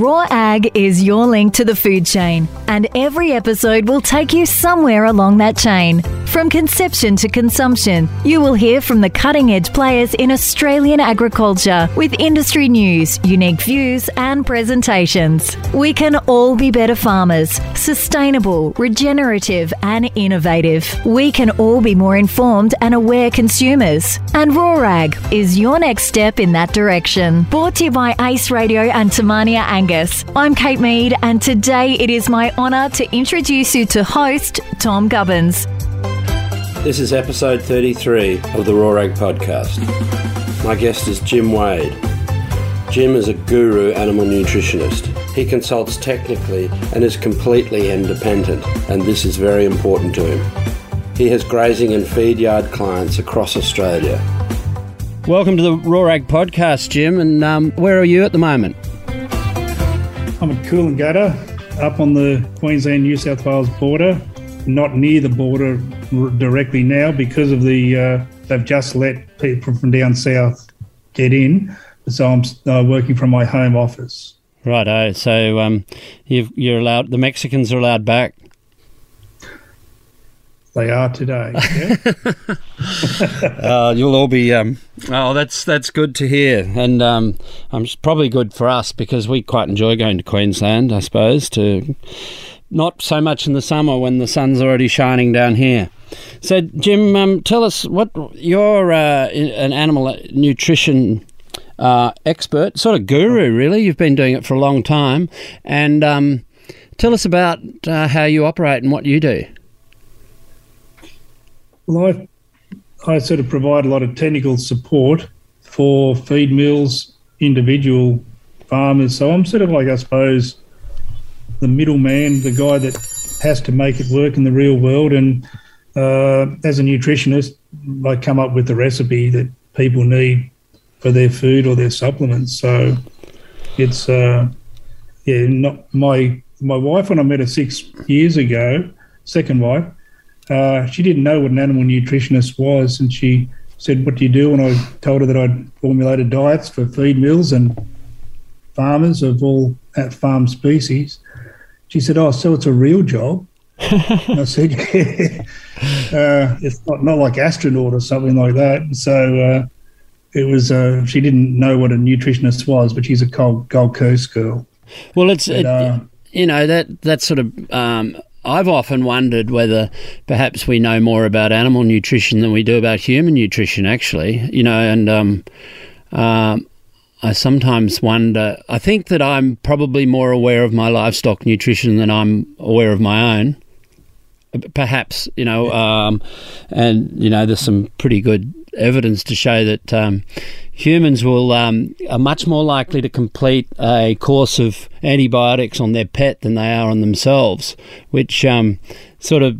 Raw Ag is your link to the food chain, and every episode will take you somewhere along that chain. From conception to consumption, you will hear from the cutting edge players in Australian agriculture with industry news, unique views, and presentations. We can all be better farmers, sustainable, regenerative, and innovative. We can all be more informed and aware consumers. And Raw Ag is your next step in that direction. Brought to you by Ace Radio and Te Mania Angus. I'm Kate Mead, and today it is my honour to introduce you to host Tom Gubbins. This is episode 33 of the Raw Ag Podcast. My guest is Jim Wade. Jim is a guru animal nutritionist. He consults technically and is completely independent, and this is very important to him. He has grazing and feed yard clients across Australia. Welcome to the Raw Ag Podcast, Jim, and um, where are you at the moment? I'm at Coolangatta, up on the Queensland New South Wales border, not near the border directly now because of the uh, they've just let people from down south get in. So I'm uh, working from my home office. Right. Oh, so um, you are allowed. The Mexicans are allowed back. They are today. Yeah? uh, you'll all be. Um, oh, that's that's good to hear, and um, um, probably good for us because we quite enjoy going to Queensland. I suppose to not so much in the summer when the sun's already shining down here. So, Jim, um, tell us what you're uh, an animal nutrition uh, expert, sort of guru, really. You've been doing it for a long time, and um, tell us about uh, how you operate and what you do. Well, I, I sort of provide a lot of technical support for feed mills, individual farmers. So I'm sort of like, I suppose, the middleman, the guy that has to make it work in the real world. And uh, as a nutritionist, I come up with the recipe that people need for their food or their supplements. So it's uh, yeah, not my my wife when I met her six years ago, second wife. Uh, she didn't know what an animal nutritionist was, and she said, "What do you do?" And I told her that I'd formulated diets for feed mills and farmers of all farm species. She said, "Oh, so it's a real job." I said, "Yeah, uh, it's not not like astronaut or something like that." So uh, it was. Uh, she didn't know what a nutritionist was, but she's a Gold, Gold Coast girl. Well, it's it, uh, you know that that sort of um, I've often wondered whether perhaps we know more about animal nutrition than we do about human nutrition, actually. You know, and um, um, I sometimes wonder. I think that I'm probably more aware of my livestock nutrition than I'm aware of my own. Perhaps, you know, um, and, you know, there's some pretty good evidence to show that um, humans will um, are much more likely to complete a course of antibiotics on their pet than they are on themselves, which um, sort of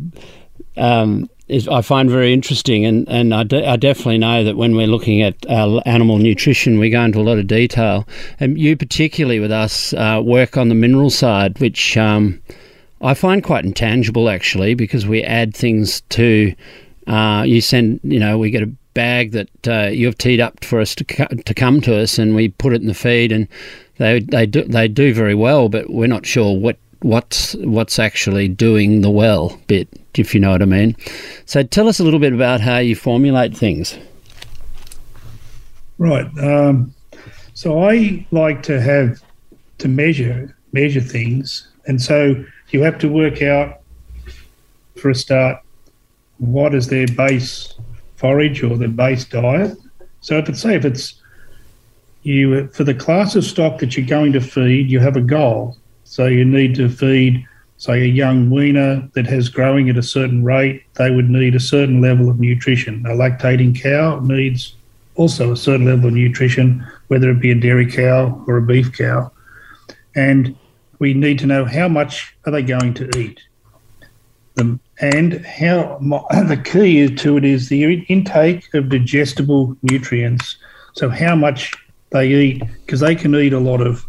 um, is I find very interesting, and and I, de- I, definitely know that when we're looking at uh, animal nutrition, we go into a lot of detail, and you particularly with us uh, work on the mineral side, which um, I find quite intangible actually, because we add things to. Uh, you send, you know, we get a bag that uh, you've teed up for us to to come to us, and we put it in the feed, and they they do they do very well, but we're not sure what what's what's actually doing the well bit, if you know what I mean. So tell us a little bit about how you formulate things. Right. Um, so I like to have to measure measure things, and so you have to work out for a start what is their base forage or the base diet. So if it's say if it's you for the class of stock that you're going to feed, you have a goal. So you need to feed, say, a young weaner that has growing at a certain rate. They would need a certain level of nutrition. A lactating cow needs also a certain level of nutrition, whether it be a dairy cow or a beef cow. And we need to know how much are they going to eat. The and how the key to it is the intake of digestible nutrients. So how much they eat, because they can eat a lot of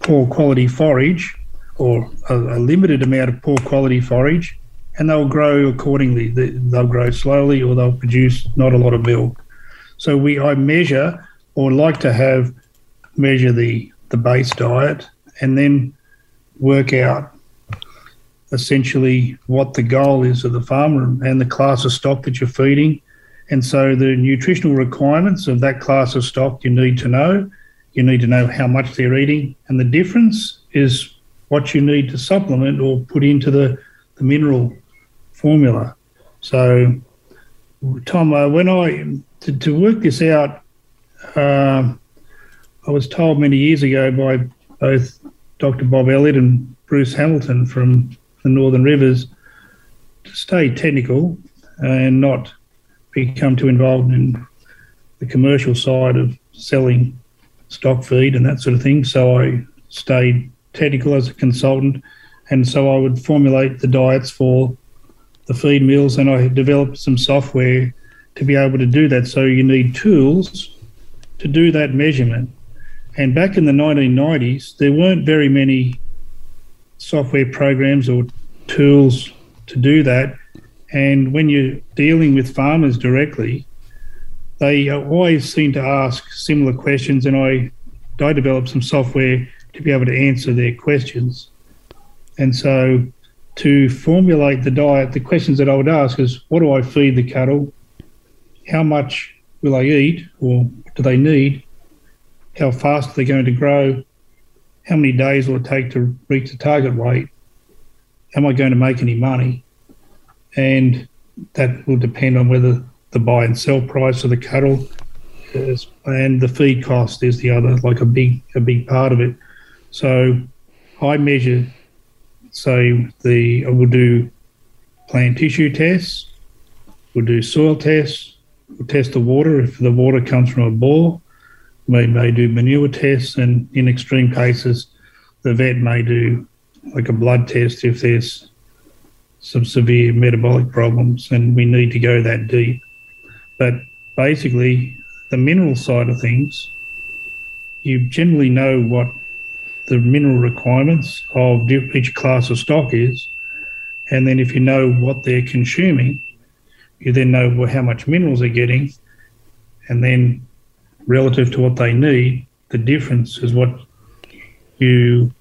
poor quality forage or a, a, limited amount of poor quality forage, and they'll grow accordingly. They'll grow slowly, or they'll produce not a lot of milk. So we I measure or like to have measure the the base diet and then work out essentially what the goal is of the farmer and the class of stock that you're feeding. And so the nutritional requirements of that class of stock you need to know. You need to know how much they're eating. And the difference is what you need to supplement or put into the, the mineral formula. So, Tom, uh, when I to, to work this out, uh, I was told many years ago by both Dr. Bob Elliott and Bruce Hamilton from the Northern Rivers to stay technical and not become too involved in the commercial side of selling stock feed and that sort of thing. So I stayed technical as a consultant, and so I would formulate the diets for the feed mills, and I developed some software to be able to do that. So you need tools to do that measurement. And back in the 1990s, there weren't very many software programs or tools to do that. And when you're dealing with farmers directly, they always seem to ask similar questions, and I, I developed some software to be able to answer their questions. And so, to formulate the diet, the questions that I would ask is what do I feed the cattle? How much will they eat, or do they need? How fast are they going to grow? How many days will it take to reach the target weight? Am I going to make any money? And that will depend on whether the buy and sell price of the cattle is, and the feed cost is the other, like a big a big part of it. So I measure, say the I will do plant tissue tests, we'll do soil tests, we'll test the water if the water comes from a bore. We may do manure tests, and in extreme cases, the vet may do like a blood test if there's some severe metabolic problems and we need to go that deep. But basically, the mineral side of things, you generally know what the mineral requirements of each class of stock is. And then if you know what they're consuming, you then know how much minerals they're getting. And then relative to what they need, the difference is what you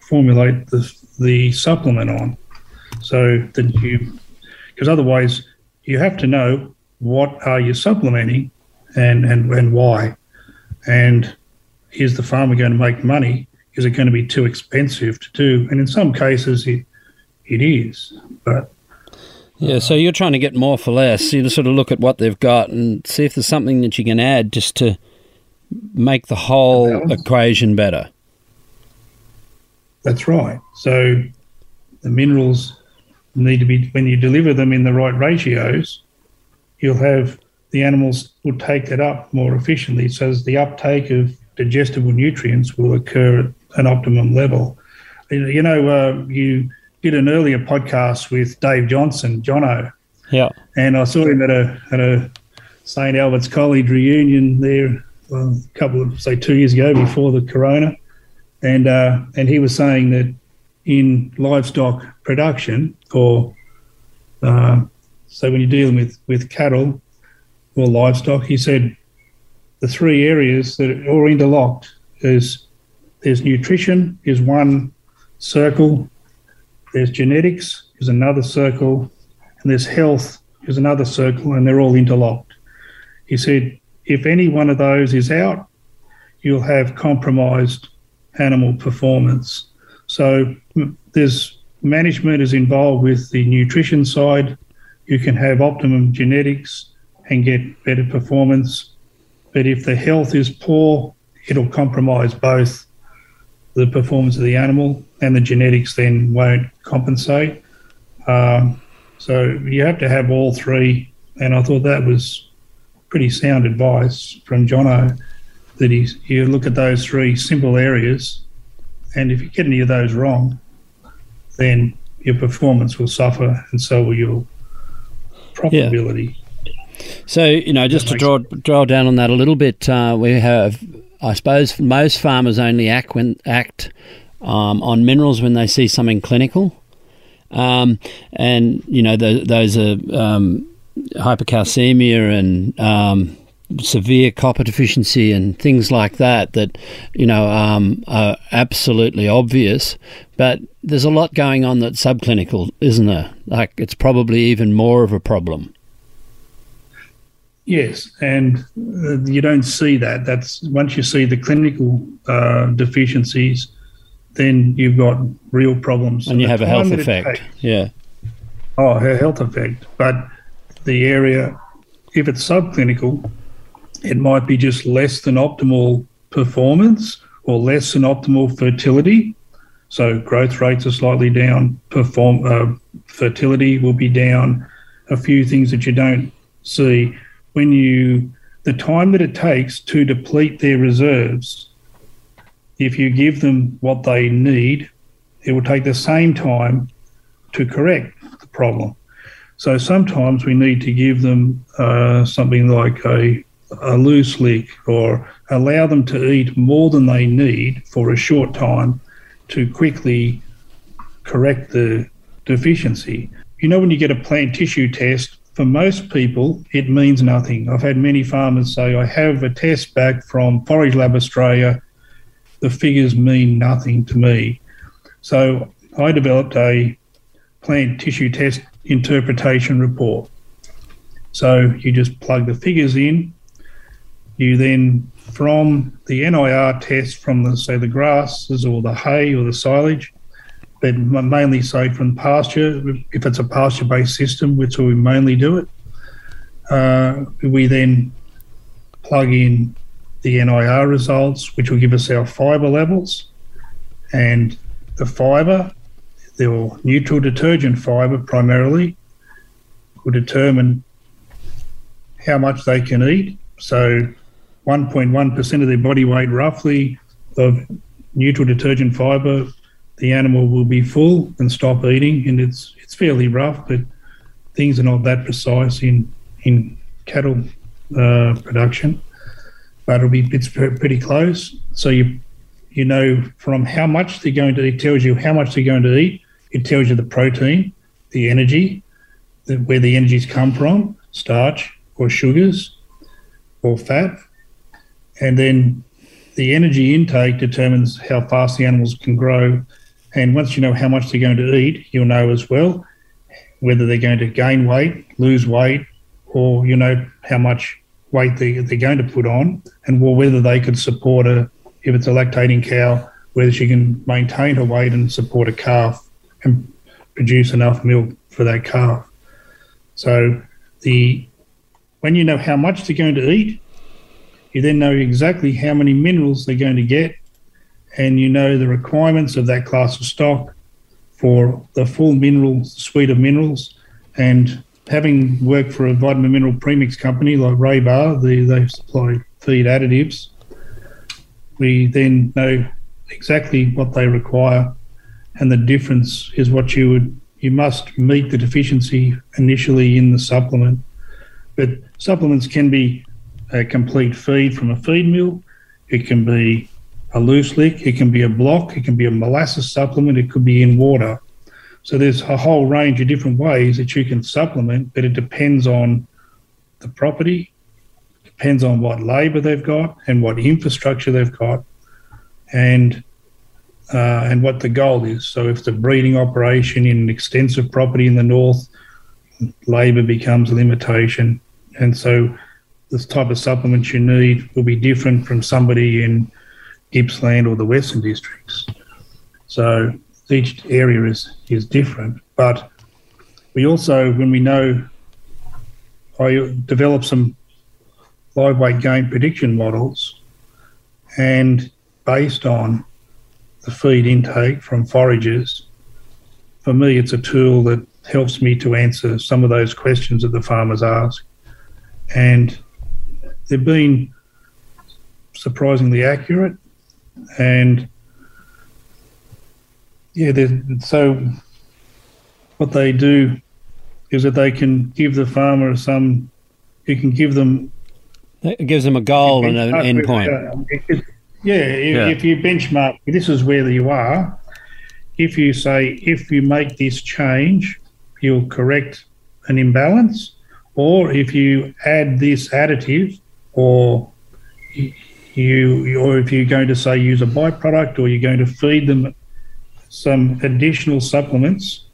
formulate the, the supplement on. So that you, because otherwise you have to know what are you supplementing and, and, and why. And is the farmer going to make money? Is it going to be too expensive to do? And in some cases, it, it is. But yeah, so you're trying to get more for less. You sort of look at what they've got and see if there's something that you can add just to make the whole equation better. That's right. So the minerals need to be when you deliver them in the right ratios, you'll have the animals will take that up more efficiently. So the uptake of digestible nutrients will occur at an optimum level. You know, uh, you did an earlier podcast with Dave Johnson, Jono. Yeah. And I saw him at a at a St Albert's College reunion there well, a couple of say two years ago before the corona, and uh, and he was saying that in livestock production or uh, so when you're dealing with with cattle or livestock, he said the three areas that are all interlocked is there's nutrition is one circle, there's genetics is another circle, and there's health is another circle, and they're all interlocked. He said if any one of those is out, you'll have compromised animal performance. So there's management is involved with the nutrition side. You can have optimum genetics and get better performance. But if the health is poor, it'll compromise both the performance of the animal and the genetics then won't compensate. Um, so you have to have all three. And I thought that was pretty sound advice from Jono that he's, you look at those three simple areas, and if you get any of those wrong, then your performance will suffer, and so will your profitability. Yeah. So you know, just to draw draw down on that a little bit, uh, we have, I suppose, most farmers only act when act um, on minerals when they see something clinical, um, and you know the, those are um, hypercalcemia and um, severe copper deficiency and things like that that you know um, are absolutely obvious. But there's a lot going on that's subclinical, isn't there? Like it's probably even more of a problem. Yes, and uh, you don't see that. That's once you see the clinical uh, deficiencies, then you've got real problems. And you have a health effect. Takes, yeah. Oh, a health effect. But the area, if it's subclinical, it might be just less than optimal performance or less than optimal fertility. So growth rates are slightly down. Perform uh, fertility will be down. A few things that you don't see when you the time that it takes to deplete their reserves. If you give them what they need, it will take the same time to correct the problem. So sometimes we need to give them uh, something like a, a loose lick or allow them to eat more than they need for a short time to quickly correct the deficiency. You know, when you get a plant tissue test, for most people, it means nothing. I've had many farmers say, I have a test back from Forage Lab Australia. The figures mean nothing to me. So I developed a plant tissue test interpretation report. So you just plug the figures in. You then, from the NIR test from the say the grasses or the hay or the silage, but mainly say from pasture. If it's a pasture based system, which we mainly do it, uh, we then plug in the NIR results, which will give us our fibre levels. And the fibre, the neutral detergent fibre primarily, will determine how much they can eat. So 1.1% of their body weight, roughly, of neutral detergent fibre the animal will be full and stop eating, and it's it's fairly rough, but things are not that precise in in cattle uh, production, but it'll be it's pretty close. So you you know from how much they're going to. It tells you how much they're going to eat. It tells you the protein, the energy, the, where the energies come from, starch or sugars or fat, and then the energy intake determines how fast the animals can grow and once you know how much they're going to eat, you'll know as well whether they're going to gain weight, lose weight, or you know how much weight they, they're going to put on, and whether they could support a, if it's a lactating cow, whether she can maintain her weight and support a calf and produce enough milk for that calf. So the when you know how much they're going to eat, you then know exactly how many minerals they're going to get and you know the requirements of that class of stock for the full mineral suite of minerals. And having worked for a vitamin mineral premix company like Rabar, the, they supply feed additives, we then know exactly what they require. And the difference is what you would, you must meet the deficiency initially in the supplement. But supplements can be a complete feed from a feed mill. It can be a loose lick, it can be a block, it can be a molasses supplement, it could be in water. So there's a whole range of different ways that you can supplement, but it depends on the property, depends on what labour they've got and what infrastructure they've got, and uh, and what the goal is. So if the breeding operation in an extensive property in the north, labour becomes a limitation, and so this type of supplements you need will be different from somebody in Gippsland or the Western districts. So each area is, is different. But we also, when we know, I develop some live weight gain prediction models and based on the feed intake from forages, for me, it's a tool that helps me to answer some of those questions that the farmers ask. And they've been surprisingly accurate and yeah, so what they do is that they can give the farmer some. You can give them. It gives them a goal and an end point. Uh, yeah, if, yeah, if you benchmark, this is where you are. If you say if you make this change, you'll correct an imbalance, or if you add this additive, or you, or if you're going to say use a byproduct, or you're going to feed them some additional supplements,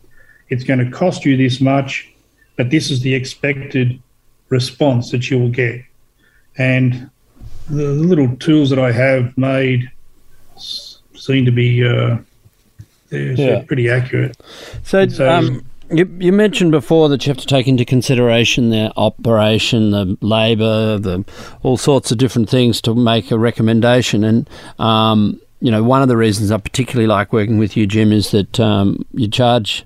it's going to cost you this much, but this is the expected response that you will get. And the little tools that I have made seem to be uh, yeah. pretty accurate. So, so um, you, you mentioned before that you have to take into consideration the operation, the labour, the all sorts of different things to make a recommendation. And um, you know, one of the reasons I particularly like working with you, Jim, is that um, you charge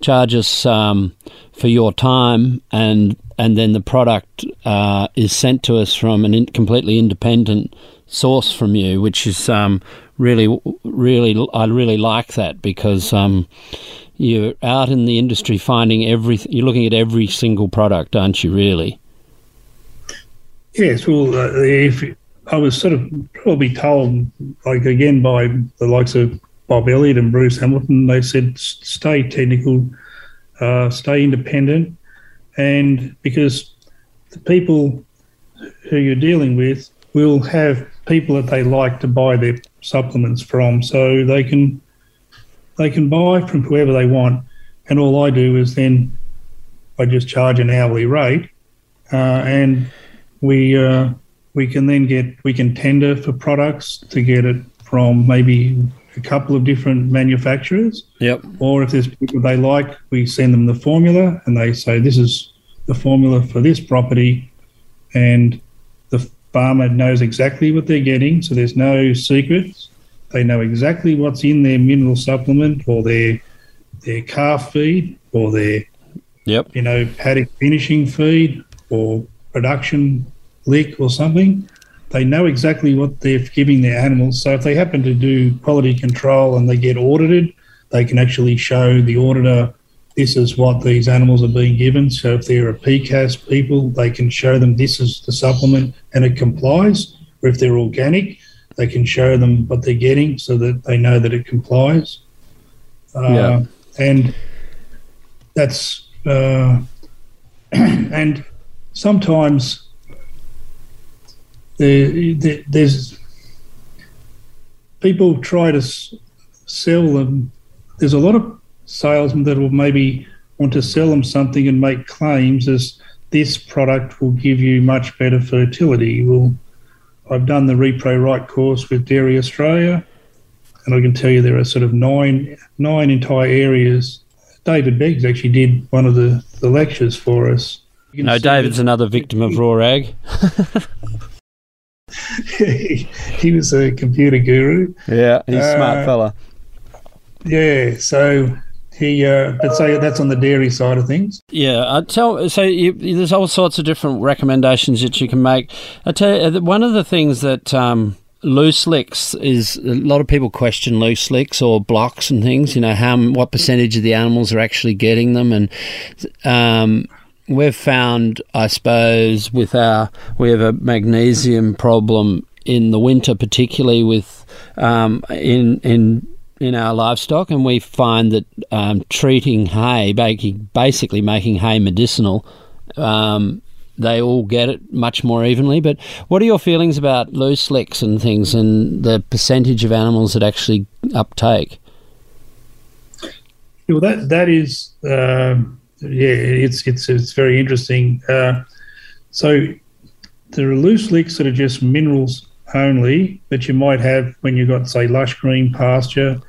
charge us um, for your time and and then the product uh, is sent to us from an in- completely independent source from you, which is um, really, really, I really like that because um, you're out in the industry finding every, you're looking at every single product, aren't you? Really? Yes. Well, uh, if I was sort of probably told, like again by the likes of Bob Elliott and Bruce Hamilton, they said stay technical, uh, stay independent, and because the people who you're dealing with will have people that they like to buy their supplements from, so they can they can buy from whoever they want, and all I do is then I just charge an hourly rate, uh, and we uh, we can then get we can tender for products to get it from maybe a couple of different manufacturers. Yep. Or if there's people they like, we send them the formula and they say this is the formula for this property, and the farmer knows exactly what they're getting, so there's no secrets. They know exactly what's in their mineral supplement or their their calf feed or their yep. you know paddock finishing feed or production lick or something. They know exactly what they're giving their animals. So if they happen to do quality control and they get audited, they can actually show the auditor this is what these animals are being given. So if they're a PCAS people, they can show them this is the supplement and it complies. Or if they're organic, they can show them what they're getting so that they know that it complies. Uh, yeah. And that's, uh, and sometimes there, there, there's people try to sell them. There's a lot of salesmen that will maybe want to sell them something and make claims as this product will give you much better fertility. Well, I've done the Repro Right course with Dairy Australia, and I can tell you there are sort of nine nine entire areas. David Beggs actually did one of the, the lectures for us. No, David's another victim of raw ag. he, he was a computer guru. Yeah, he's a smart uh, fella. Yeah, so he, uh, but so that's on the dairy side of things. Yeah, I tell. So you, there's all sorts of different recommendations that you can make. I tell you, one of the things that um, loose licks is a lot of people question loose licks or blocks and things. You know, how what percentage of the animals are actually getting them, and um, we've found, I suppose, with our we have a magnesium problem in the winter, particularly with um, in in in our livestock, and we find that um, treating hay, basically making hay medicinal, um, they all get it much more evenly. But what are your feelings about loose licks and things, and the percentage of animals that actually uptake? Well, that that is, uh, yeah, it's it's it's very interesting. Uh, so there are loose licks that are just minerals only that you might have when you've got, say, lush green pasture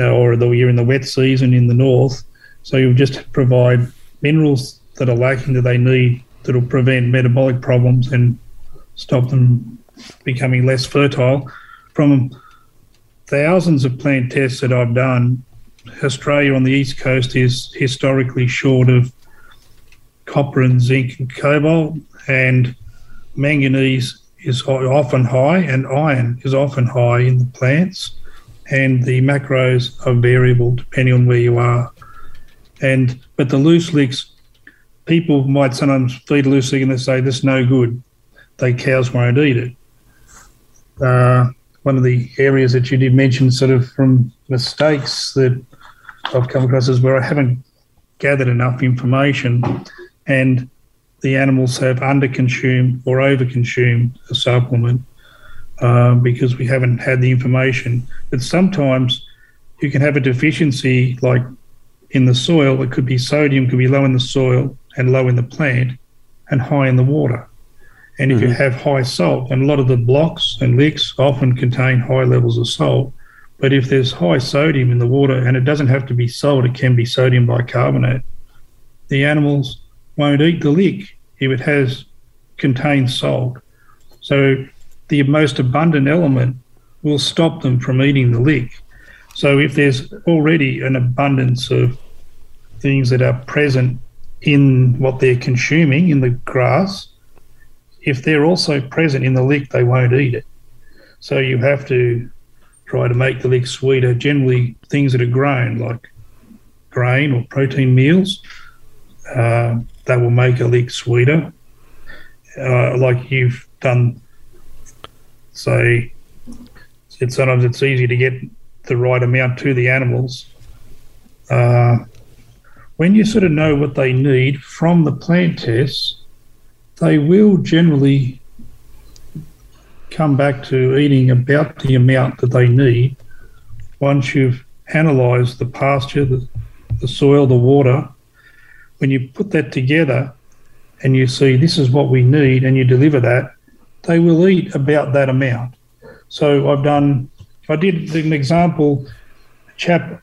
uh, or the, you're in the wet season in the north. So you'll just provide minerals that are lacking that they need that'll prevent metabolic problems and stop them becoming less fertile. From thousands of plant tests that I've done, Australia on the east coast is historically short of copper and zinc and cobalt, and manganese is often high, and iron is often high in the plants and the macros are variable depending on where you are. And but the loose licks, people might sometimes feed a loose lick and they say this is no good. They cows won't eat it. Uh, one of the areas that you did mention, sort of from mistakes that I've come across, is where I haven't gathered enough information, and the animals have underconsumed or overconsumed a supplement uh, because we haven't had the information. But sometimes you can have a deficiency, like in the soil. It could be sodium, could be low in the soil and low in the plant, and high in the water. And if mm-hmm. you have high salt, and a lot of the blocks and licks often contain high levels of salt, but if there's high sodium in the water, and it doesn't have to be salt, it can be sodium bicarbonate, the animals won't eat the lick if it has contains salt. So the most abundant element will stop them from eating the lick. So if there's already an abundance of things that are present in what they're consuming in the grass, if they're also present in the lick, they won't eat it. So you have to try to make the lick sweeter. Generally, things that are grown like grain or protein meals, uh, that will make a lick sweeter. Uh, like you've done, say, sometimes it's easy to get the right amount to the animals. Uh, when you sort of know what they need from the plant tests, they will generally come back to eating about the amount that they need once you've analysed the pasture, the, the soil, the water. When you put that together and you see this is what we need and you deliver that, they will eat about that amount. So I've done, I did an example, a chap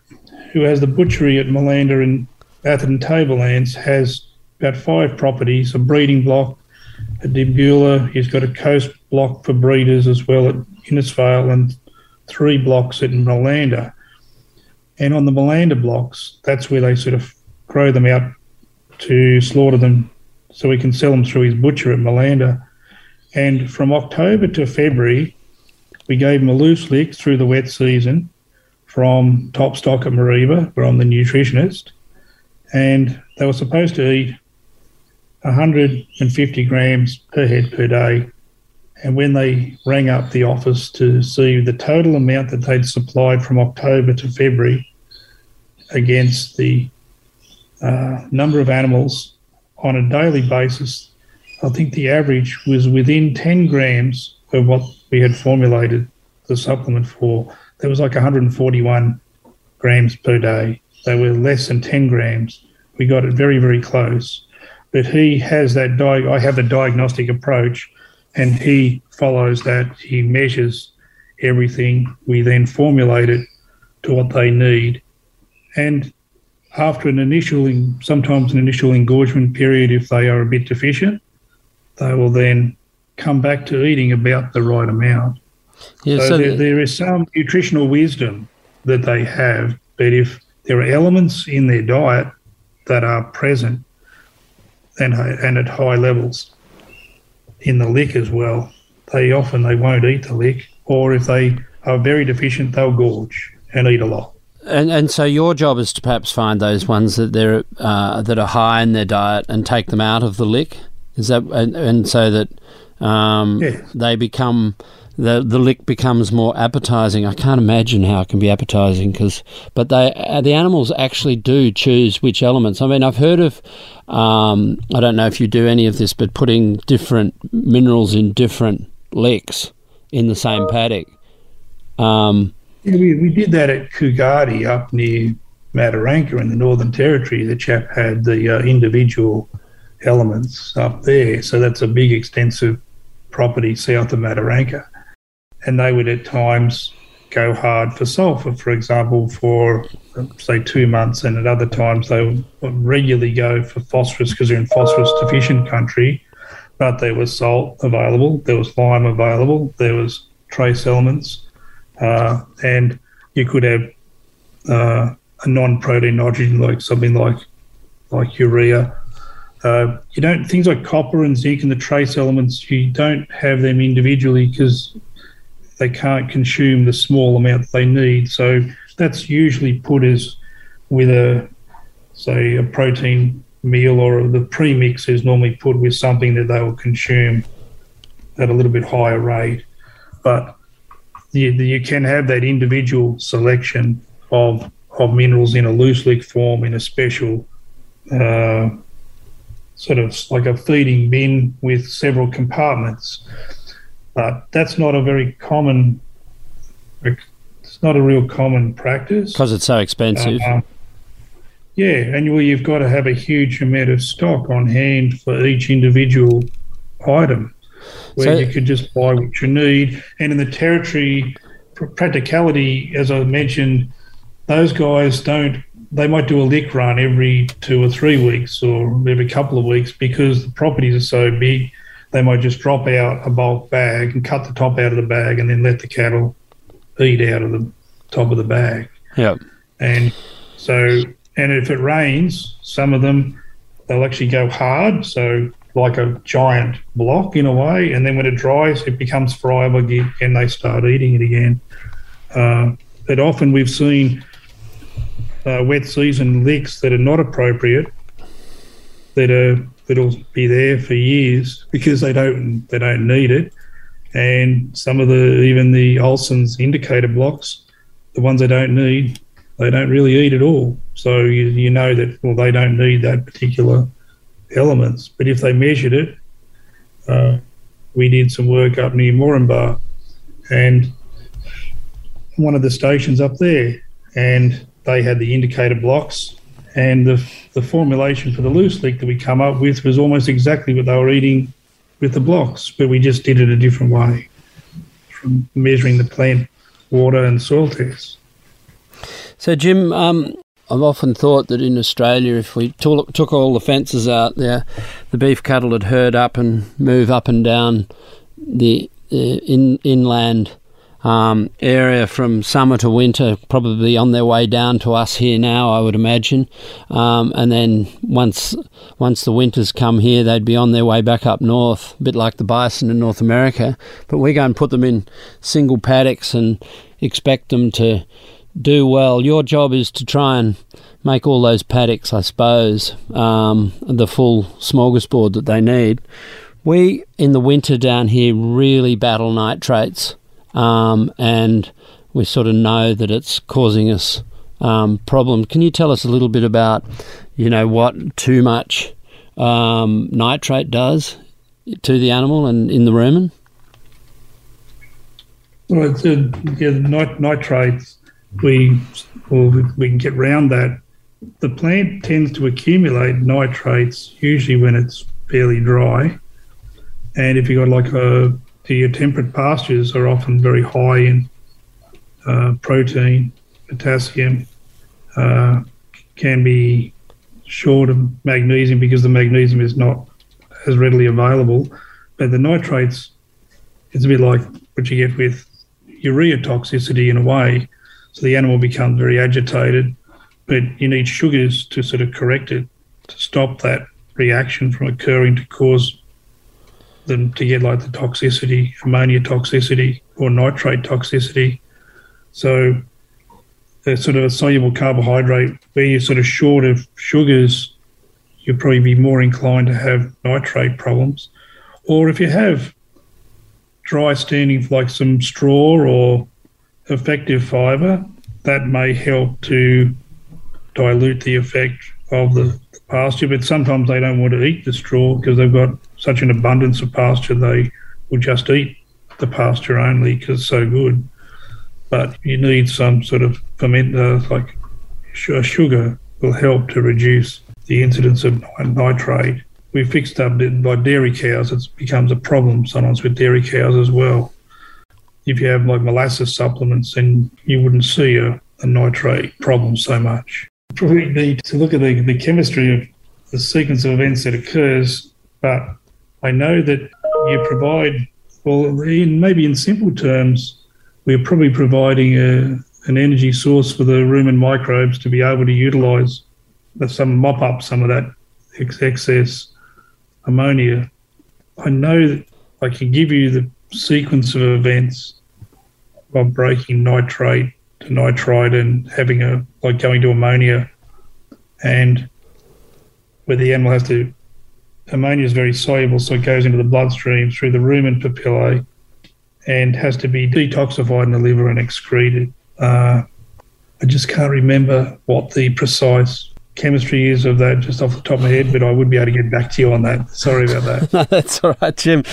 who has the butchery at Malanda in Atherton Tablelands has about five properties, a breeding block a Dimbulah. He's got a coast block for breeders as well at Innisfail and three blocks at Malanda. And on the Malanda blocks, that's where they sort of grow them out to slaughter them so we can sell them through his butcher at Malanda. And from October to February, we gave him a loose lick through the wet season from Top Stock at Mareeba, where I'm the nutritionist and they were supposed to eat 150 grams per head per day. And when they rang up the office to see the total amount that they'd supplied from October to February against the uh, number of animals on a daily basis, I think the average was within 10 grams of what we had formulated the supplement for. There was like 141 grams per day. They were less than 10 grams. We got it very, very close. But he has that, di- I have the diagnostic approach, and he follows that. He measures everything. We then formulate it to what they need. And after an initial, sometimes an initial engorgement period, if they are a bit deficient, they will then come back to eating about the right amount. Yeah, so, so there, there is some nutritional wisdom that they have, but if there are elements in their diet that are present and, and at high levels in the lick as well, they often they won't eat the lick, or if they are very deficient, they'll gorge and eat a lot. And and so your job is to perhaps find those ones that they're uh, that are high in their diet and take them out of the lick. Is that and, and so that um, yes. they become the the lick becomes more appetizing. I can't imagine how it can be appetizing because, but they uh, the animals actually do choose which elements. I mean, I've heard of, um, I don't know if you do any of this, but putting different minerals in different licks in the same paddock. Um, yeah, we, we did that at Coogati up near Mataranka in the Northern Territory. The chap had the uh, individual elements up there, so that's a big extensive property south of Mataranka and they would at times go hard for sulfur, for example, for say two months, and at other times they would regularly go for phosphorus because they're in phosphorus deficient country. But there was salt available, there was lime available, there was trace elements, uh, and you could have uh, a non-protein nitrogen like something like like urea. Uh, you don't things like copper and zinc and the trace elements. You don't have them individually because they can't consume the small amount that they need. So that's usually put as with a say a protein meal or the premix is normally put with something that they will consume at a little bit higher rate. But you, you can have that individual selection of of minerals in a loose lick form in a special uh, sort of like a feeding bin with several compartments. But that's not a very common. It's not a real common practice because it's so expensive. Uh, yeah, and well, you've got to have a huge amount of stock on hand for each individual item, where so, you could just buy what you need. And in the territory, practicality, as I mentioned, those guys don't. They might do a lick run every two or three weeks, or every couple of weeks, because the properties are so big. They might just drop out a bulk bag and cut the top out of the bag, and then let the cattle eat out of the top of the bag. Yeah. And so and if it rains, some of them they'll actually go hard, so like a giant block in a way. And then when it dries, it becomes friable again, and they start eating it again. Uh, but often we've seen uh, wet season licks that are not appropriate that are that'll be there for years because they don't they don't need it. And some of the even the Olsson's indicator blocks, the ones they don't need, they don't really eat at all. So you, you know that, well, they don't need that particular elements. But if they measured it, uh, we did some work up near Moranbah and one of the stations up there, and they had the indicator blocks. And the, the formulation for the loose leak that we come up with was almost exactly what they were eating with the blocks, but we just did it a different way from measuring the plant water and soil tests. So, Jim, um, I've often thought that in Australia, if we took, took all the fences out there, the beef cattle would herd up and move up and down the, in, inland um, area from summer to winter, probably on their way down to us here now, I would imagine. Um, and then once once the winters come here, they'd be on their way back up north, a bit like the bison in North America. But we go and put them in single paddocks and expect them to do well. Your job is to try and make all those paddocks, I suppose, um, the full smorgasbord that they need. We in the winter down here really battle nitrates, um, and we sort of know that it's causing us um, problems. Can you tell us a little bit about, you know, what too much um, nitrate does to the animal and in the rumen? Well, it's, uh, yeah, nit- nitrates we or we can get around that. The plant tends to accumulate nitrates usually when it's fairly dry, and if you've got like a the temperate pastures are often very high in uh, protein, potassium, uh, can be short of magnesium because the magnesium is not as readily available. But the nitrates, it's a bit like what you get with urea toxicity in a way. So the animal becomes very agitated, but you need sugars to sort of correct it, to stop that reaction from occurring to cause them to get like the toxicity, ammonia toxicity or nitrate toxicity. So there's sort of a soluble carbohydrate where you're sort of short of sugars, you'll probably be more inclined to have nitrate problems. Or if you have dry standing like some straw or effective fibre, that may help to dilute the effect of the pasture. But sometimes they don't want to eat the straw because they've got such an abundance of pasture, they will just eat the pasture only because it's so good. But you need some sort of ferment, uh, like sugar, will help to reduce the incidence of nitrate. We fixed up by dairy cows, it becomes a problem sometimes with dairy cows as well if you have like molasses supplements, then you wouldn't see a, a nitrate problem so much. Probably need to look at the, the chemistry of the sequence of events that occurs, but I know that you provide, well, in, maybe in simple terms, we're probably providing a, an energy source for the rumen microbes to be able to utilize some mop up some of that excess ammonia. I know that I can give you the sequence of events of breaking nitrate to nitrite and having a like going to ammonia. And where the animal has to ammonia is very soluble so it goes into the bloodstream through the rumen papillae and has to be detoxified in the liver and excreted. Uh, i just can't remember what the precise chemistry is of that just off the top of my head, but I would be able to get back to you on that. Sorry about that. no, that's all right, Jim.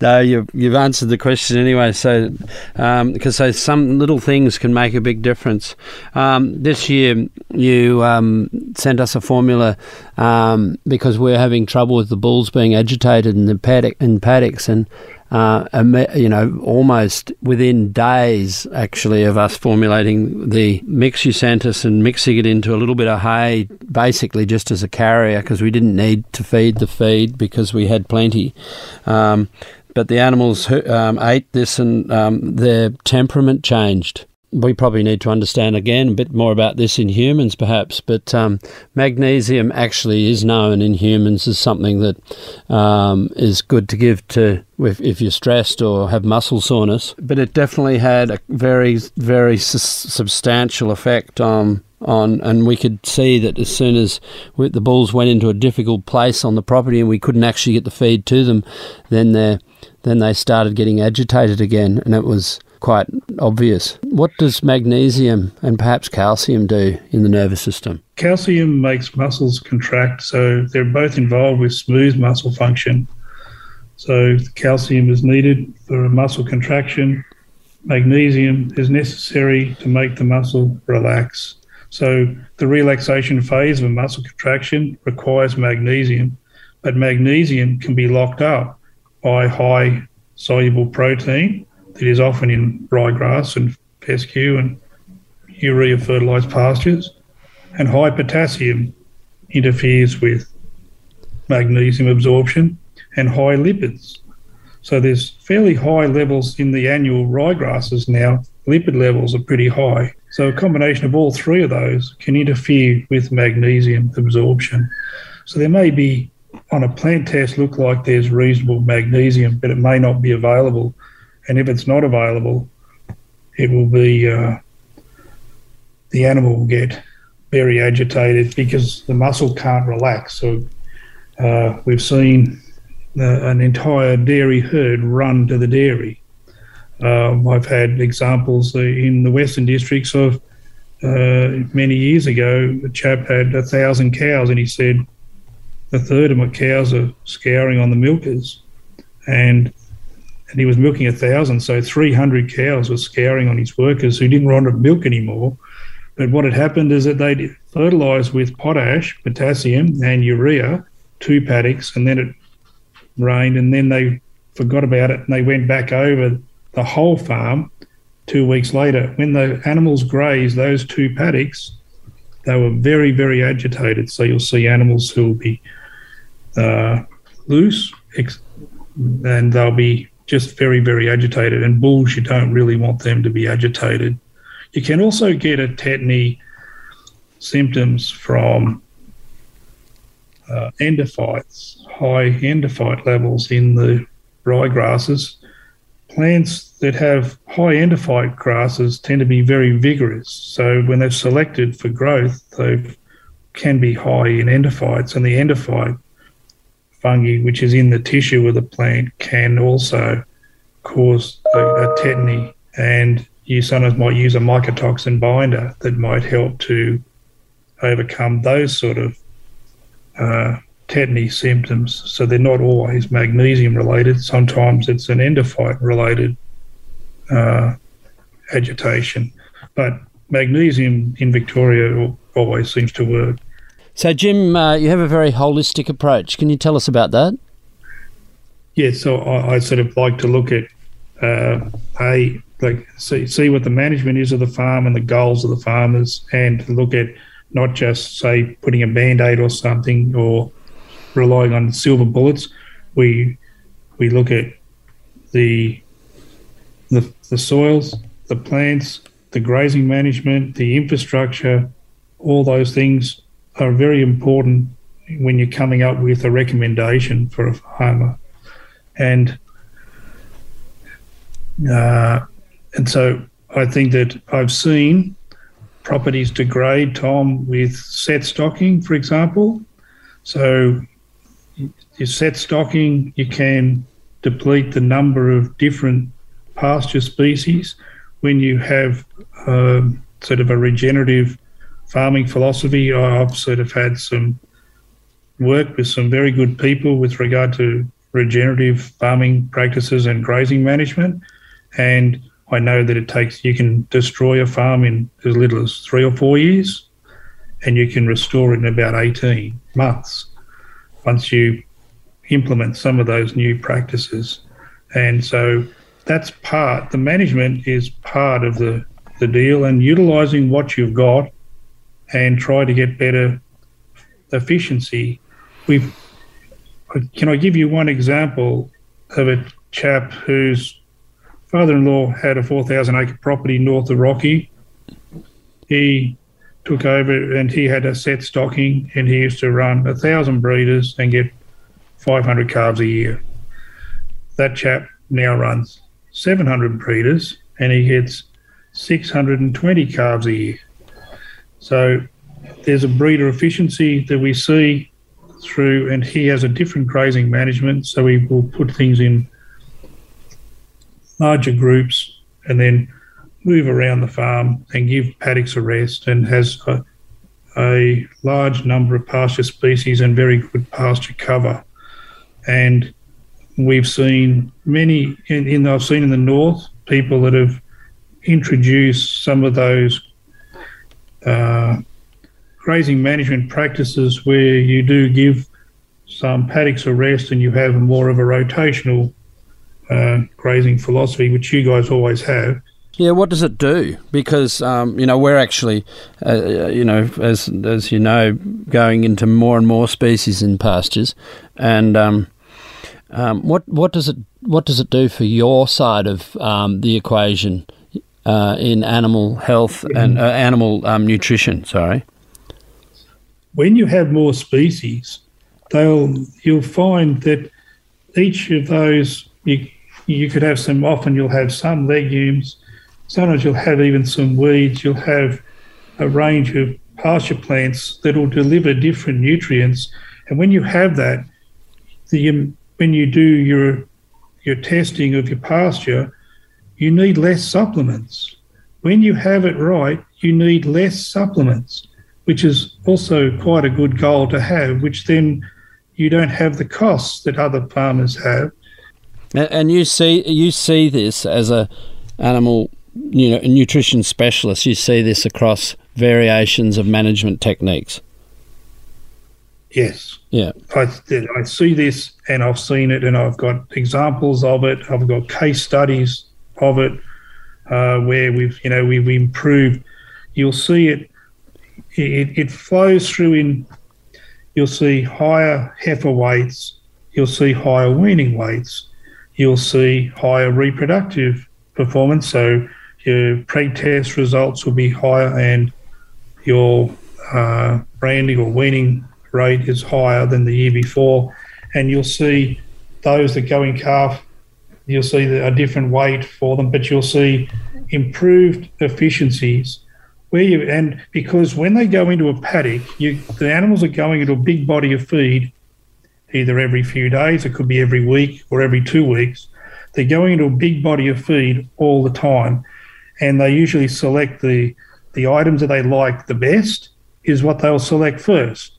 No, you've, you've answered the question anyway. So, um, because so some little things can make a big difference. Um, this year, you um, sent us a formula um, because we're having trouble with the bulls being agitated in the paddock in paddocks, and uh, you know, almost within days actually of us formulating the mix us and mixing it into a little bit of hay, basically just as a carrier because we didn't need to feed the feed because we had plenty. Um, but the animals um, ate this and um, their temperament changed we probably need to understand again a bit more about this in humans, perhaps. But um, magnesium actually is known in humans as something that um, is good to give to if, if, you're stressed or have muscle soreness. But it definitely had a very, very su- substantial effect on. On and we could see that as soon as we, the bulls went into a difficult place on the property and we couldn't actually get the feed to them, then they then they started getting agitated again, and it was quite obvious. What does magnesium and perhaps calcium do in the nervous system? Calcium makes muscles contract, so they're both involved with smooth muscle function. So calcium is needed for a muscle contraction. Magnesium is necessary to make the muscle relax. So the relaxation phase of a muscle contraction requires magnesium, but magnesium can be locked up by high soluble protein it is often in ryegrass and fescue and urea fertilised pastures. And high potassium interferes with magnesium absorption and high lipids. So there's fairly high levels in the annual ryegrasses now. Lipid levels are pretty high. So a combination of all three of those can interfere with magnesium absorption. So there may be on a plant test look like there's reasonable magnesium, but it may not be available and if it's not available, it will be uh, the animal will get very agitated because the muscle can't relax. So uh, we've seen uh, an entire dairy herd run to the dairy. Um, I've had examples in the Western districts of uh, many years ago. A chap had a thousand cows, and he said a third of my cows are scouring on the milkers, and and he was milking a thousand, so 300 cows were scouring on his workers who didn't want to milk anymore. But what had happened is that they fertilised with potash, potassium, and urea, two paddocks, and then it rained, and then they forgot about it and they went back over the whole farm two weeks later. When the animals grazed those two paddocks, they were very, very agitated. So you'll see animals who will be uh, loose and they'll be just very, very agitated. And bulls, you don't really want them to be agitated. You can also get a tetany symptoms from uh, endophytes, high endophyte levels in the ryegrasses. Plants that have high endophyte grasses tend to be very vigorous. So when they're selected for growth, they can be high in endophytes, and the endophyte fungi, which is in the tissue of the plant, can also cause a, a tetany. And you sometimes might use a mycotoxin binder that might help to overcome those sort of uh, tetany symptoms. So they're not always magnesium related. Sometimes it's an endophyte related uh, agitation. But magnesium in Victoria always seems to work. So, Jim, uh, you have a very holistic approach. Can you tell us about that? Yeah, so I, I sort of like to look at uh, a like see see what the management is of the farm and the goals of the farmers, and look at not just say putting a band aid or something or relying on silver bullets. We we look at the the, the soils, the plants, the grazing management, the infrastructure, all those things are very important when you're coming up with a recommendation for a farmer. And uh, and so I think that I've seen properties degrade, Tom, with set stocking, for example. So you set stocking, you can deplete the number of different pasture species when you have um, sort of a regenerative farming philosophy. I've sort of had some work with some very good people with regard to regenerative farming practices and grazing management. And I know that it takes, you can destroy a farm in as little as three or four years, and you can restore it in about 18 months once you implement some of those new practices. And so that's part, the management is part of the, the deal and utilizing what you've got and try to get better efficiency. We've, can I give you one example of a chap whose father-in-law had a 4,000 acre property north of Rocky. He took over and he had a set stocking and he used to run a thousand breeders and get 500 calves a year. That chap now runs 700 breeders and he gets 620 calves a year. So there's a breeder efficiency that we see through, and he has a different grazing management. So we will put things in larger groups and then move around the farm and give paddocks a rest and has a, a large number of pasture species and very good pasture cover. And we've seen many, in, in I've seen in the north, people that have introduced some of those uh, grazing management practices where you do give some paddocks a rest and you have more of a rotational uh, grazing philosophy, which you guys always have. Yeah, what does it do? Because um, you know we're actually, uh, uh, you know, as as you know, going into more and more species in pastures, and um, um, what what does it what does it do for your side of um, the equation uh, in animal health and uh, animal um, nutrition? Sorry. When you have more species, they'll you'll find that each of those you you could have some, often you'll have some legumes, sometimes you'll have even some weeds, you'll have a range of pasture plants that will deliver different nutrients. And when you have that, the, when you do your, your testing of your pasture, you need less supplements. When you have it right, you need less supplements, which is also quite a good goal to have, which then you don't have the costs that other farmers have and you see you see this as a animal you know nutrition specialist. You see this across variations of management techniques. Yes. Yeah. I, I see this and I've seen it and I've got examples of it. I've got case studies of it uh, where we've, you know, we've improved. You'll see it, it, it flows through in, you'll see higher heifer weights, you'll see higher weaning weights, you'll see higher reproductive performance. So your pre-test results will be higher, and your uh, branding or weaning rate is higher than the year before. And you'll see those that go in calf, you'll see a different weight for them, but you'll see improved efficiencies where you and because when they go into a paddock, you, the animals are going into a big body of feed either every few days, it could be every week or every two weeks. They're going into a big body of feed all the time, and they usually select the the items that they like the best is what they'll select first.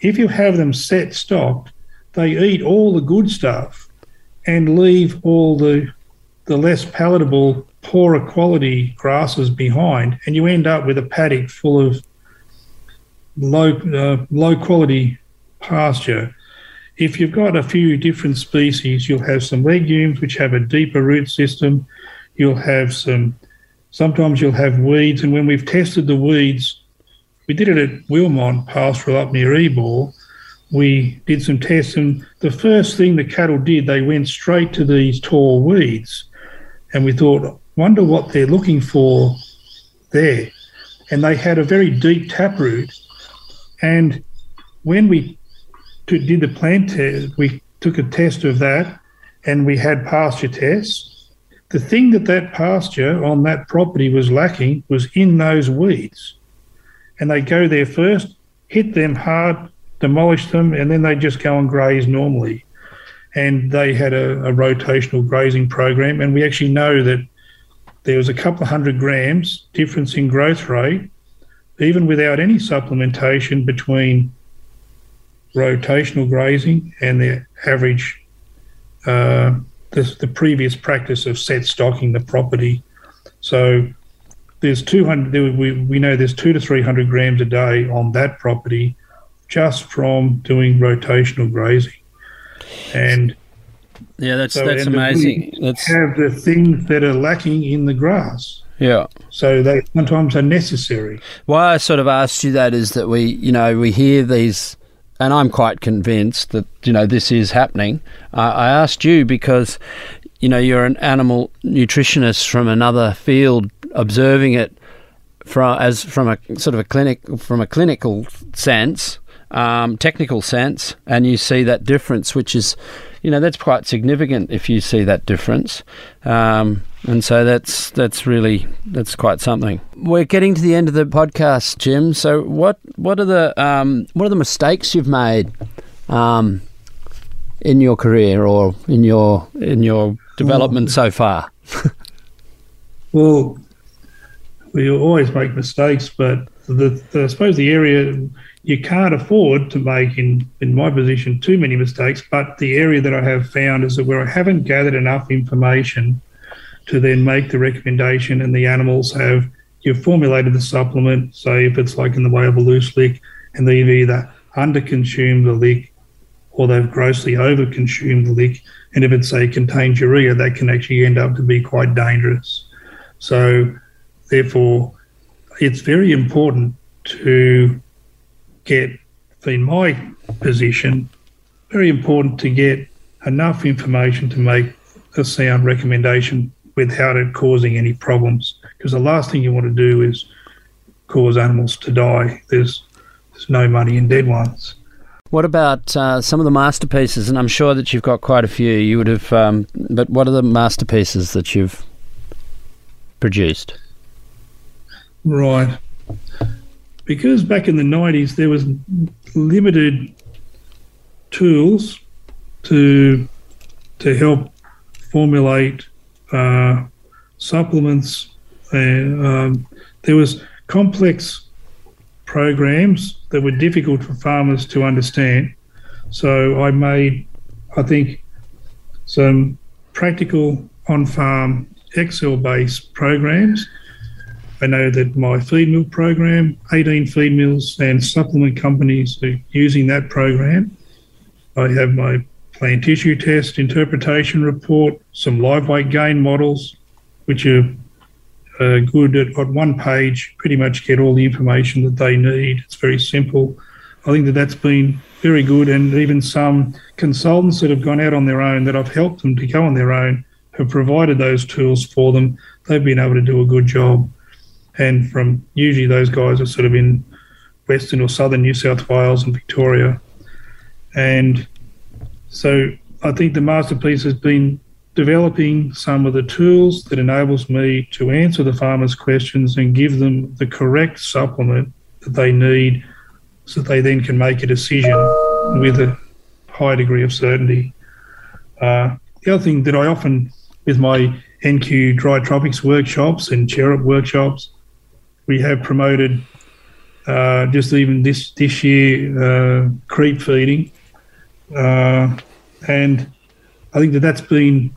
If you have them set stocked, they eat all the good stuff and leave all the the less palatable, poorer quality grasses behind, and you end up with a paddock full of low uh, low quality pasture if you've got a few different species, you'll have some legumes which have a deeper root system. You'll have some, sometimes you'll have weeds. And when we've tested the weeds, we did it at Wilmont Pastoral up near Ebor. We did some tests, and the first thing the cattle did, they went straight to these tall weeds. And we thought, wonder what they're looking for there. And they had a very deep taproot. And when we did the plant test, we took a test of that and we had pasture tests. The thing that that pasture on that property was lacking was in those weeds. And they go there first, hit them hard, demolish them, and then they just go and graze normally. And they had a, a rotational grazing program. And we actually know that there was a couple of hundred grams difference in growth rate even without any supplementation between rotational grazing and the average, uh, the, the previous practice of set stocking the property. So there's 200, we, we know there's two to 300 grams a day on that property just from doing rotational grazing. And yeah, that's so, that's amazing. That's have the things that are lacking in the grass. Yeah. So they sometimes are necessary. Why I sort of asked you that is that we, you know, we hear these, and I'm quite convinced that you know this is happening. Uh, I asked you because, you know, you're an animal nutritionist from another field, observing it from as from a sort of a clinic from a clinical sense, um, technical sense, and you see that difference, which is, you know, that's quite significant if you see that difference. Um, and so that's that's really that's quite something. We're getting to the end of the podcast, Jim. So what what are the um, what are the mistakes you've made um, in your career or in your in your development so far? well, we always make mistakes, but the, the, I suppose the area you can't afford to make in in my position too many mistakes. But the area that I have found is that where I haven't gathered enough information to then make the recommendation, and the animals have you've formulated the supplement. Say if it's like in the way of a loose lick, and they've either underconsumed the lick or they've grossly overconsumed the lick. And if it's a contains urea, that can actually end up to be quite dangerous. So, therefore, it's very important to get, in my position, very important to get enough information to make a sound recommendation without it causing any problems. Because the last thing you want to do is cause animals to die. There's there's no money in dead ones. What about uh, some of the masterpieces? And I'm sure that you've got quite a few. You would have, um, but what are the masterpieces that you've produced? Right. Because back in the 90s there was limited tools to to help formulate uh, supplements. And, um, there was complex programs that were difficult for farmers to understand. So I made, I think, some practical on-farm Excel-based programs. I know that my feed mill program, 18 feed mills and supplement companies are using that program. I have my plant tissue test interpretation report, some live weight gain models, which are uh, good at, at one page, pretty much get all the information that they need. It's very simple. I think that that's been very good, and even some consultants that have gone out on their own that I've helped them to go on their own have provided those tools for them. They've been able to do a good job. And from usually those guys are sort of in Western or Southern New South Wales and Victoria. And so I think the masterpiece has been developing some of the tools that enables me to answer the farmers' questions and give them the correct supplement that they need so that they then can make a decision with a high degree of certainty. Uh, the other thing that I often, with my NQ dry tropics workshops and CHRRUP workshops, we have promoted uh, just even this this year uh, creep feeding uh, and I think that that's been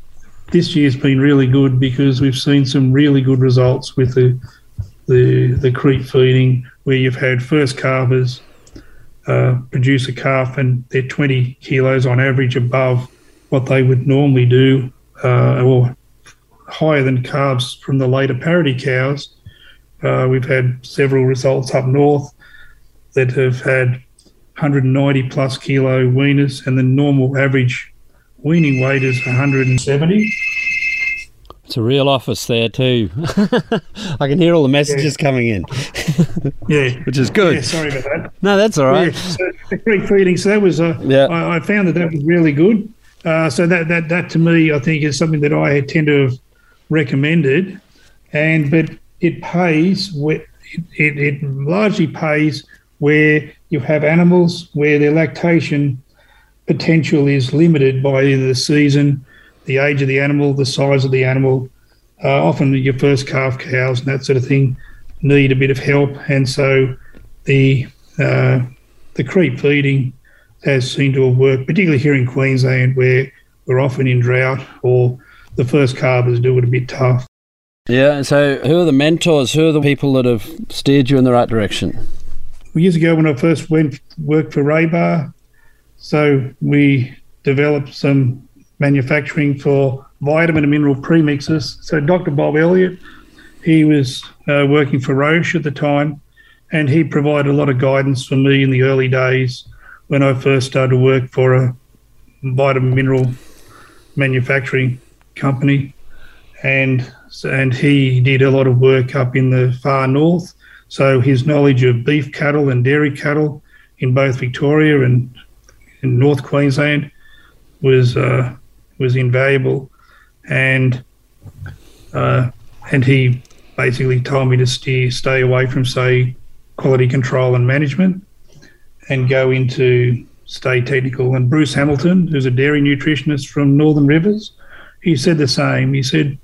this year's been really good because we've seen some really good results with the the the creep feeding where you've had first calvers uh, produce a calf and they're 20 kilos on average above what they would normally do uh, or higher than calves from the later parity cows. Uh, we've had several results up north that have had 190 plus kilo weaners, and the normal average weaning weight is 170. It's a real office there too. I can hear all the messages yeah. coming in. yeah, which is good. Yeah, sorry about that. No, that's all right. Yeah, so feeding. So that was. Uh, yeah. I, I, found that that was really good. Uh, so that that that to me, I think, is something that I tend to have recommended, and but it pays. It, it, it largely pays where you have animals where their lactation potential is limited by either the season, the age of the animal, the size of the animal, uh, often your first calf cows and that sort of thing. need a bit of help, and so the uh, the creep feeding has seemed to have worked, particularly here in Queensland, where we're often in drought or the first calves do it a bit tough. Yeah, so who are the mentors? Who are the people that have steered you in the right direction? Years ago, when I first went worked for Rabar, so we developed some manufacturing for vitamin and mineral premixes. So Dr. Bob Elliott, he was uh, working for Roche at the time, and he provided a lot of guidance for me in the early days when I first started to work for a vitamin mineral manufacturing company, and and he did a lot of work up in the far north. So his knowledge of beef cattle and dairy cattle in both Victoria and in North Queensland was uh, was invaluable, and uh, and he basically told me to steer, stay away from say quality control and management, and go into stay technical. And Bruce Hamilton, who's a dairy nutritionist from Northern Rivers, he said the same. He said,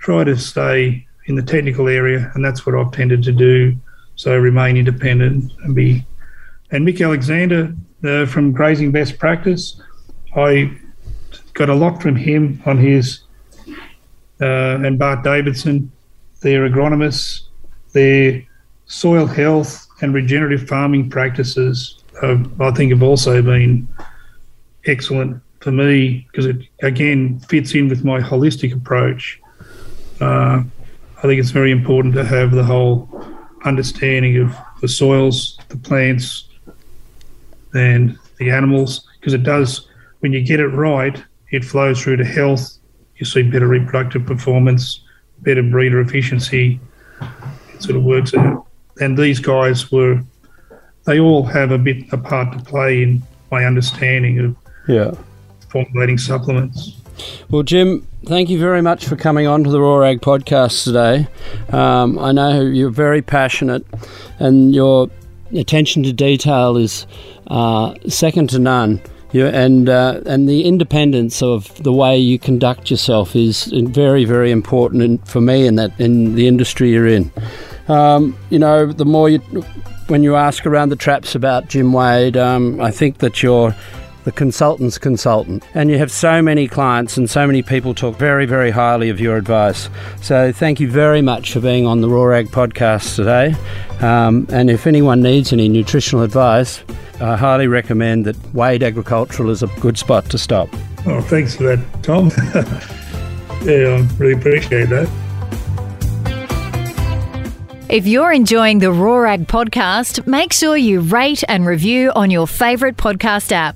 try to stay in the technical area, and that's what I've tended to do. So remain independent and be. And Mick Alexander uh, from Grazing Best Practice, I got a lot from him on his uh, and Bart Davidson, their agronomists, their soil health and regenerative farming practices. I think have also been excellent for me because it again fits in with my holistic approach. Uh, I think it's very important to have the whole understanding of the soils, the plants, and the animals because it does when you get it right, it flows through to health. You see better reproductive performance, better breeder efficiency. It sort of works out. And these guys were, they all have a bit a part to play in my understanding of yeah formulating supplements. Well, Jim, thank you very much for coming on to the Raw Ag podcast today. Um, I know you're very passionate, and your attention to detail is uh, second to none. You, and uh, and the independence of the way you conduct yourself is very very important for me in that in the industry you're in. Um, you know, the more you when you ask around the traps about Jim Wade, um, I think that you're the consultant's consultant. And you have so many clients and so many people talk very, very highly of your advice. So thank you very much for being on the Raw Ag podcast today. Um, and if anyone needs any nutritional advice, I highly recommend that Wade Agricultural is a good spot to stop. Oh, thanks for that, Tom. yeah, I really appreciate that. If you're enjoying the Raw Ag podcast, make sure you rate and review on your favourite podcast app.